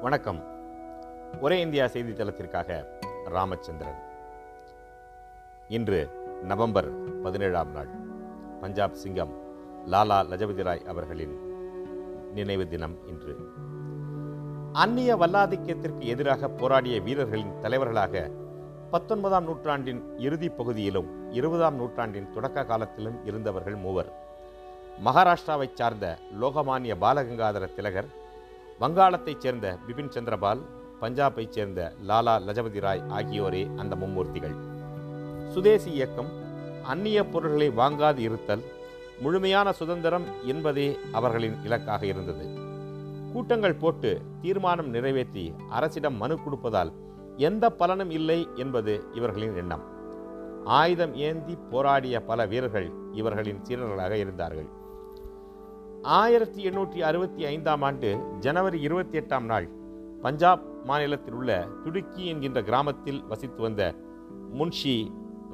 வணக்கம். ஒரே இந்தியா செய்தித்தளத்திற்காக ராமச்சந்திரன். இன்று நவம்பர் பதினேழாம் நாள். பஞ்சாப் சிங்கம் லாலா லஜபதி ராய் அவர்களின் நினைவு தினம் இன்று. அந்நிய வல்லாதிக்கத்திற்கு எதிராக போராடிய வீரர்களின் தலைவர்களாக பத்தொன்பதாம் நூற்றாண்டின் இறுதி பகுதியிலும் இருபதாம் நூற்றாண்டின் தொடக்க காலத்திலும் இருந்தவர்கள் மூவர். மகாராஷ்டிராவைச் சார்ந்த லோகமானிய பாலகங்காதர திலகர் வங்காளத்தைச் சேர்ந்த பிபின் சந்திரபால் பஞ்சாபைச் சேர்ந்த லாலா லஜபதி ராய் ஆகியோரே அந்த மும்மூர்த்திகள். சுதேசி இயக்கம் அந்நிய பொருள்களை வாங்காது இருத்தல் முழுமையான சுதந்திரம் என்பதே அவர்களின் இலக்காக இருந்தது. கூட்டங்கள் போட்டு தீர்மானம் நிறைவேற்றி அரசிடம் மனு கொடுப்பதால் எந்த பலனும் இல்லை என்பது இவர்களின் எண்ணம். ஆயுதம் ஏந்தி போராடிய பல வீரர்கள் இவர்களின் சீரர்களாக இருந்தார்கள். ஆயிரத்தி எண்ணூற்றி அறுபத்தி ஐந்தாம் ஆண்டு ஜனவரி இருபத்தி எட்டாம் நாள் பஞ்சாப் மாநிலத்தில் உள்ள துடுக்கி என்கின்ற கிராமத்தில் வசித்து வந்த முன்ஷி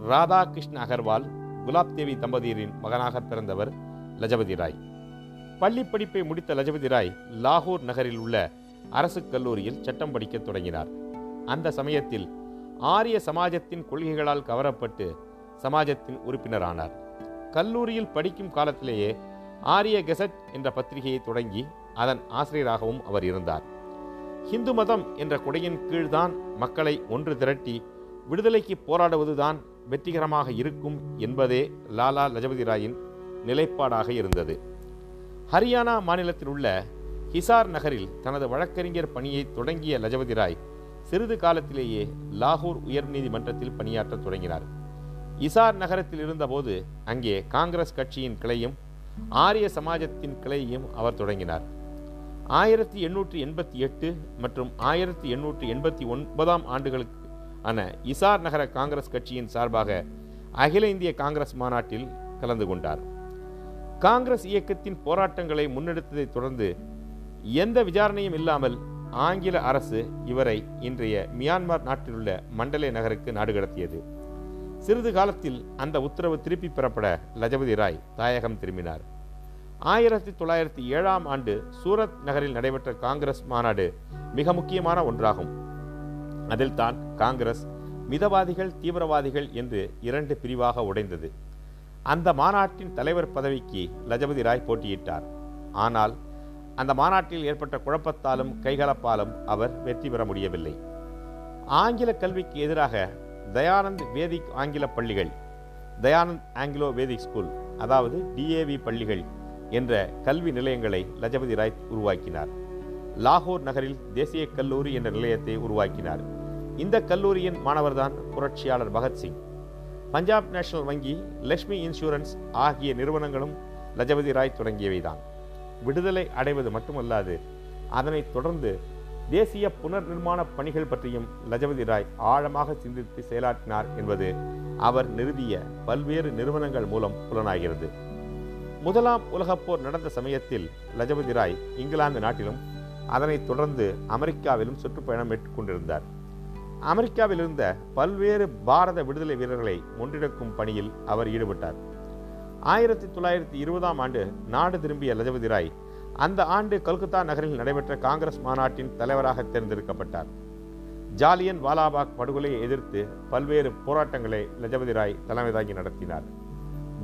ராதாகிருஷ்ண அகர்வால் குலாப் தேவி தம்பதியரின் மகனாக பிறந்தவர் லஜபதி ராய். பள்ளி படிப்பை முடித்த லஜபதி ராய் லாகூர் நகரில் உள்ள அரசு கல்லூரியில் சட்டம் படிக்கத் தொடங்கினார். அந்த சமயத்தில் ஆரிய சமாஜத்தின் கொள்கைகளால் கவரப்பட்டு சமாஜத்தின் உறுப்பினரானார். கல்லூரியில் படிக்கும் காலத்திலேயே ஆரிய கெசட் என்ற பத்திரிகையை தொடங்கி அதன் ஆசிரியராகவும் அவர் இருந்தார். ஹிந்து மதம் என்ற கொடையின் கீழ்தான் மக்களை ஒன்று திரட்டி விடுதலைக்கு போராடுவதுதான் வெற்றிகரமாக இருக்கும் என்பதே லாலா லஜபதி ராயின் நிலைப்பாடாக இருந்தது. ஹரியானா மாநிலத்தில் உள்ள ஹிசார் நகரில் தனது வழக்கறிஞர் பணியை தொடங்கிய லஜபதி ராய் சிறிது காலத்திலேயே லாகூர் உயர்நீதிமன்றத்தில் பணியாற்றத் தொடங்கினார். இசார் நகரத்தில் இருந்தபோது அங்கே காங்கிரஸ் கட்சியின் கிளையும் ஆரிய சமாஜத்தின் கிளையையும் அவர் தொடங்கினார். ஆயிரத்தி எண்ணூற்றி எண்பத்தி எட்டு மற்றும் ஆயிரத்தி எண்ணூற்றி எண்பத்தி ஒன்பதாம் ஆண்டுகளுக்கு ஆன இசார் நகர காங்கிரஸ் கட்சியின் சார்பாக அகில இந்திய காங்கிரஸ் மாநாட்டில் கலந்து கொண்டார். காங்கிரஸ் இயக்கத்தின் போராட்டங்களை முன்னெடுத்ததைத் தொடர்ந்து எந்த விசாரணையும் இல்லாமல் ஆங்கில அரசு இவரை இன்றைய மியான்மர் நாட்டிலுள்ள மண்டலே நகருக்கு நாடு கடத்தியது. சிறிது காலத்தில் அந்த உத்தரவு திருப்பி பெறப்பட லஜபதி ராய் தாயகம் திரும்பினார். ஆயிரத்தி தொள்ளாயிரத்தி ஏழாம் ஆண்டு சூரத் நகரில் நடைபெற்ற காங்கிரஸ் மாநாடு மிக முக்கியமான ஒன்றாகும். அதில் தான் காங்கிரஸ் மிதவாதிகள் தீவிரவாதிகள் என்று இரண்டு பிரிவாக உடைந்தது. அந்த மாநாட்டின் தலைவர் பதவிக்கு லஜபதி ராய் போட்டியிட்டார். ஆனால் அந்த மாநாட்டில் ஏற்பட்ட குழப்பத்தாலும் கைகலப்பாலும் அவர் வெற்றி பெற முடியவில்லை. ஆங்கில கல்விக்கு எதிராக தயானந்த் வேதிக் ஆங்கில பள்ளிகள் தயானந்த் ஆங்கிலோ வேதிக் ஸ்கூல் அதாவது டிஏவி பள்ளிகள் என்ற கல்வி நிலையங்களை லஜபதி ராய் உருவாக்கினார். லாகூர் நகரில் தேசிய கல்லூரி என்ற நிலையத்தை உருவாக்கினார். இந்த கல்லூரியின் மாணவர்தான் புரட்சியாளர் பகத்சிங் பஞ்சாப் நேஷனல் வங்கி லக்ஷ்மி இன்சூரன்ஸ் ஆகிய நிறுவனங்களும் லஜபதி ராய் தொடங்கியவைதான். விடுதலை அடைவது மட்டுமல்லாது அதனைத் தொடர்ந்து தேசிய புனர் நிர்மாண பணிகள் பற்றியும் லஜபதி ராய் ஆழமாக சிந்தித்து செயலாற்றினார் என்பது அவர் நிறுவிய பல்வேறு நிறுவனங்கள் மூலம் புலனாகிறது. முதலாம் உலகப் போர் நடந்த சமயத்தில் லஜபதி ராய் இங்கிலாந்து நாட்டிலும் அதனைத் தொடர்ந்து அமெரிக்காவிலும் சுற்றுப்பயணம் மேற்கொண்டிருந்தார். அமெரிக்காவில் இருந்த பல்வேறு பாரத விடுதலை வீரர்களை ஒன்றிணைக்கும் பணியில் அவர் ஈடுபட்டார். ஆயிரத்தி தொள்ளாயிரத்தி இருபதாம் ஆண்டு நாடு திரும்பிய லஜபதி ராய் அந்த ஆண்டு கல்கத்தா நகரில் நடைபெற்ற காங்கிரஸ் மாநாட்டின் தலைவராக தேர்ந்தெடுக்கப்பட்டார். ஜாலியன் வாலாபாக் படுகொலையை எதிர்த்து பல்வேறு போராட்டங்களை லஜபதி ராய் தலைமை தாங்கி நடத்தினார்.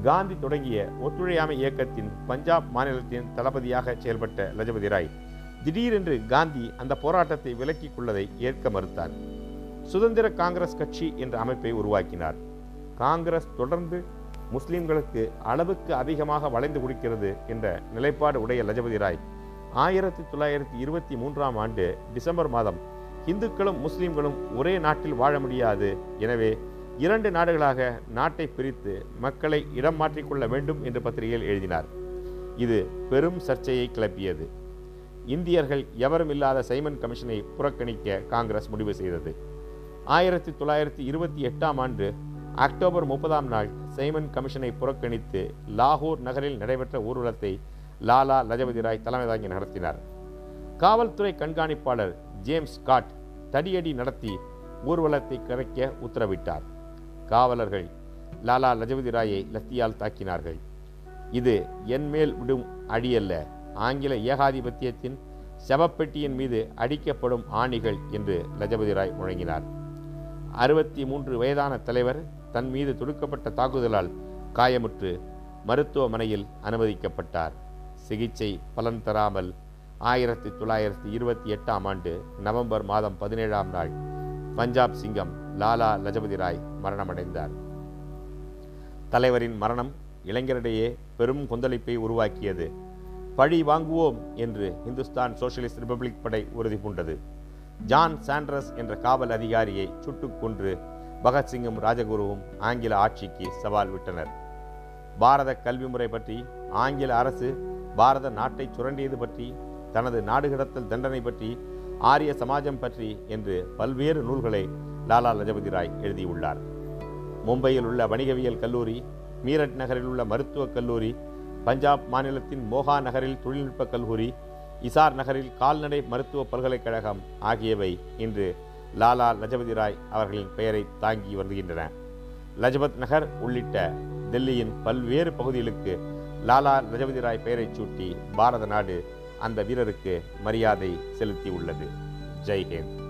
காந்தி தொடங்கிய ஒத்துழையாமை இயக்கத்தின் பஞ்சாப் மாநிலத்தின் தளபதியாக செயல்பட்ட லஜபதி ராய் திடீரென்று காந்தி அந்த போராட்டத்தை விலக்கிக் கொள்ளதை ஏற்க மறுத்தார். சுதந்திர காங்கிரஸ் கட்சி என்ற அமைப்பை உருவாக்கினார். காங்கிரஸ் தொடர்ந்து முஸ்லிம்களுக்கு அளவுக்கு அதிகமாக வளைந்து கொடுக்கிறது என்ற நிலைப்பாடு உடைய லஜபதி ராய். ஆயிரத்தி தொள்ளாயிரத்தி இருபத்தி மூன்றாம் ஆண்டு டிசம்பர் மாதம் இந்துக்களும் முஸ்லிம்களும் ஒரே நாட்டில் வாழ முடியாது. எனவே இரண்டு நாடுகளாக நாட்டை பிரித்து மக்களை இடம் மாற்றிக்கொள்ள வேண்டும் என்று பத்திரிகையில் எழுதினார். இது பெரும் சர்ச்சையை கிளப்பியது. இந்தியர்கள் எவரும் இல்லாத சைமன் கமிஷனை புறக்கணிக்க காங்கிரஸ் முடிவு செய்தது. ஆயிரத்தி தொள்ளாயிரத்தி இருபத்தி எட்டாம் ஆண்டு அக்டோபர் முப்பதாம் நாள் சைமன் கமிஷனை புறக்கணித்து லாகூர் நகரில் நடைபெற்ற ஊர்வலத்தை லாலா லஜபதி ராய் தலைமை தாங்கி நடத்தினார். காவல்துறை கண்காணிப்பாளர் ஜேம்ஸ் காட் தடியடி நடத்தி ஊர்வலத்தை கரைக்க உத்தரவிட்டார். காவலர்கள் லாலா லஜபதி ராயை லத்தியால் தாக்கினார்கள். இது என் மேல் விடும் அடியல்ல. ஆங்கில ஏகாதிபத்தியத்தின் செவப்பெட்டியின் மீது அடிக்கப்படும் ஆணிகள் என்று லஜபதி ராய் முழங்கினார். அறுபத்தி மூன்று வயதான தலைவர் தன் மீது தொடுக்கப்பட்ட தாக்குதலால் காயமுற்று மருத்துவமனையில் அனுமதிக்கப்பட்டார். சிகிச்சை பலன் தராமல் ஆயிரத்தி தொள்ளாயிரத்தி இருபத்தி எட்டாம் ஆண்டு நவம்பர் மாதம் பதினேழாம் நாள் பஞ்சாப் சிங்கம் லாலா லஜபதி ராய் மரணமடைந்தார். தலைவரின் மரணம் இளைஞரிடையே பெரும் கொந்தளிப்பை உருவாக்கியது. பழி வாங்குவோம் என்று இந்துஸ்தான் சோசியலிஸ்ட் ரிபப்ளிக் படை உறுதி பூண்டது. ஜான் சாண்ட்ரஸ் என்ற காவல் அதிகாரியை சுட்டுக் கொன்று பகத்சிங்கும் ராஜகுருவும் ஆங்கில ஆட்சிக்கு சவால் விட்டனர். பாரத கல்வி முறை பற்றி ஆங்கில அரசு பாரத நாட்டை சுரண்டியது பற்றி தனது நாடு கடத்தல் தண்டனை பற்றி ஆரிய சமாஜம் பற்றி என்று பல்வேறு நூல்களை லாலா லஜபதி ராய் எழுதியுள்ளார். மும்பையில் உள்ள வணிகவியல் கல்லூரி மீரட் நகரில் உள்ள மருத்துவக் கல்லூரி பஞ்சாப் மாநிலத்தின் மோகா நகரில் தொழில்நுட்ப கல்லூரி இசார் நகரில் கால்நடை மருத்துவ பல்கலைக்கழகம் ஆகியவை இன்று லாலா லஜபதி ராய் அவர்களின் பெயரை தாங்கி வருகின்றன. லஜபத் நகர் உள்ளிட்ட டெல்லியின் பல்வேறு பகுதிகளுக்கு லாலா லஜபதி ராய் பெயரைச் சூட்டி பாரத நாடு அந்த வீரருக்கு மரியாதை செலுத்தி உள்ளது ஜெய்ஹேந்த்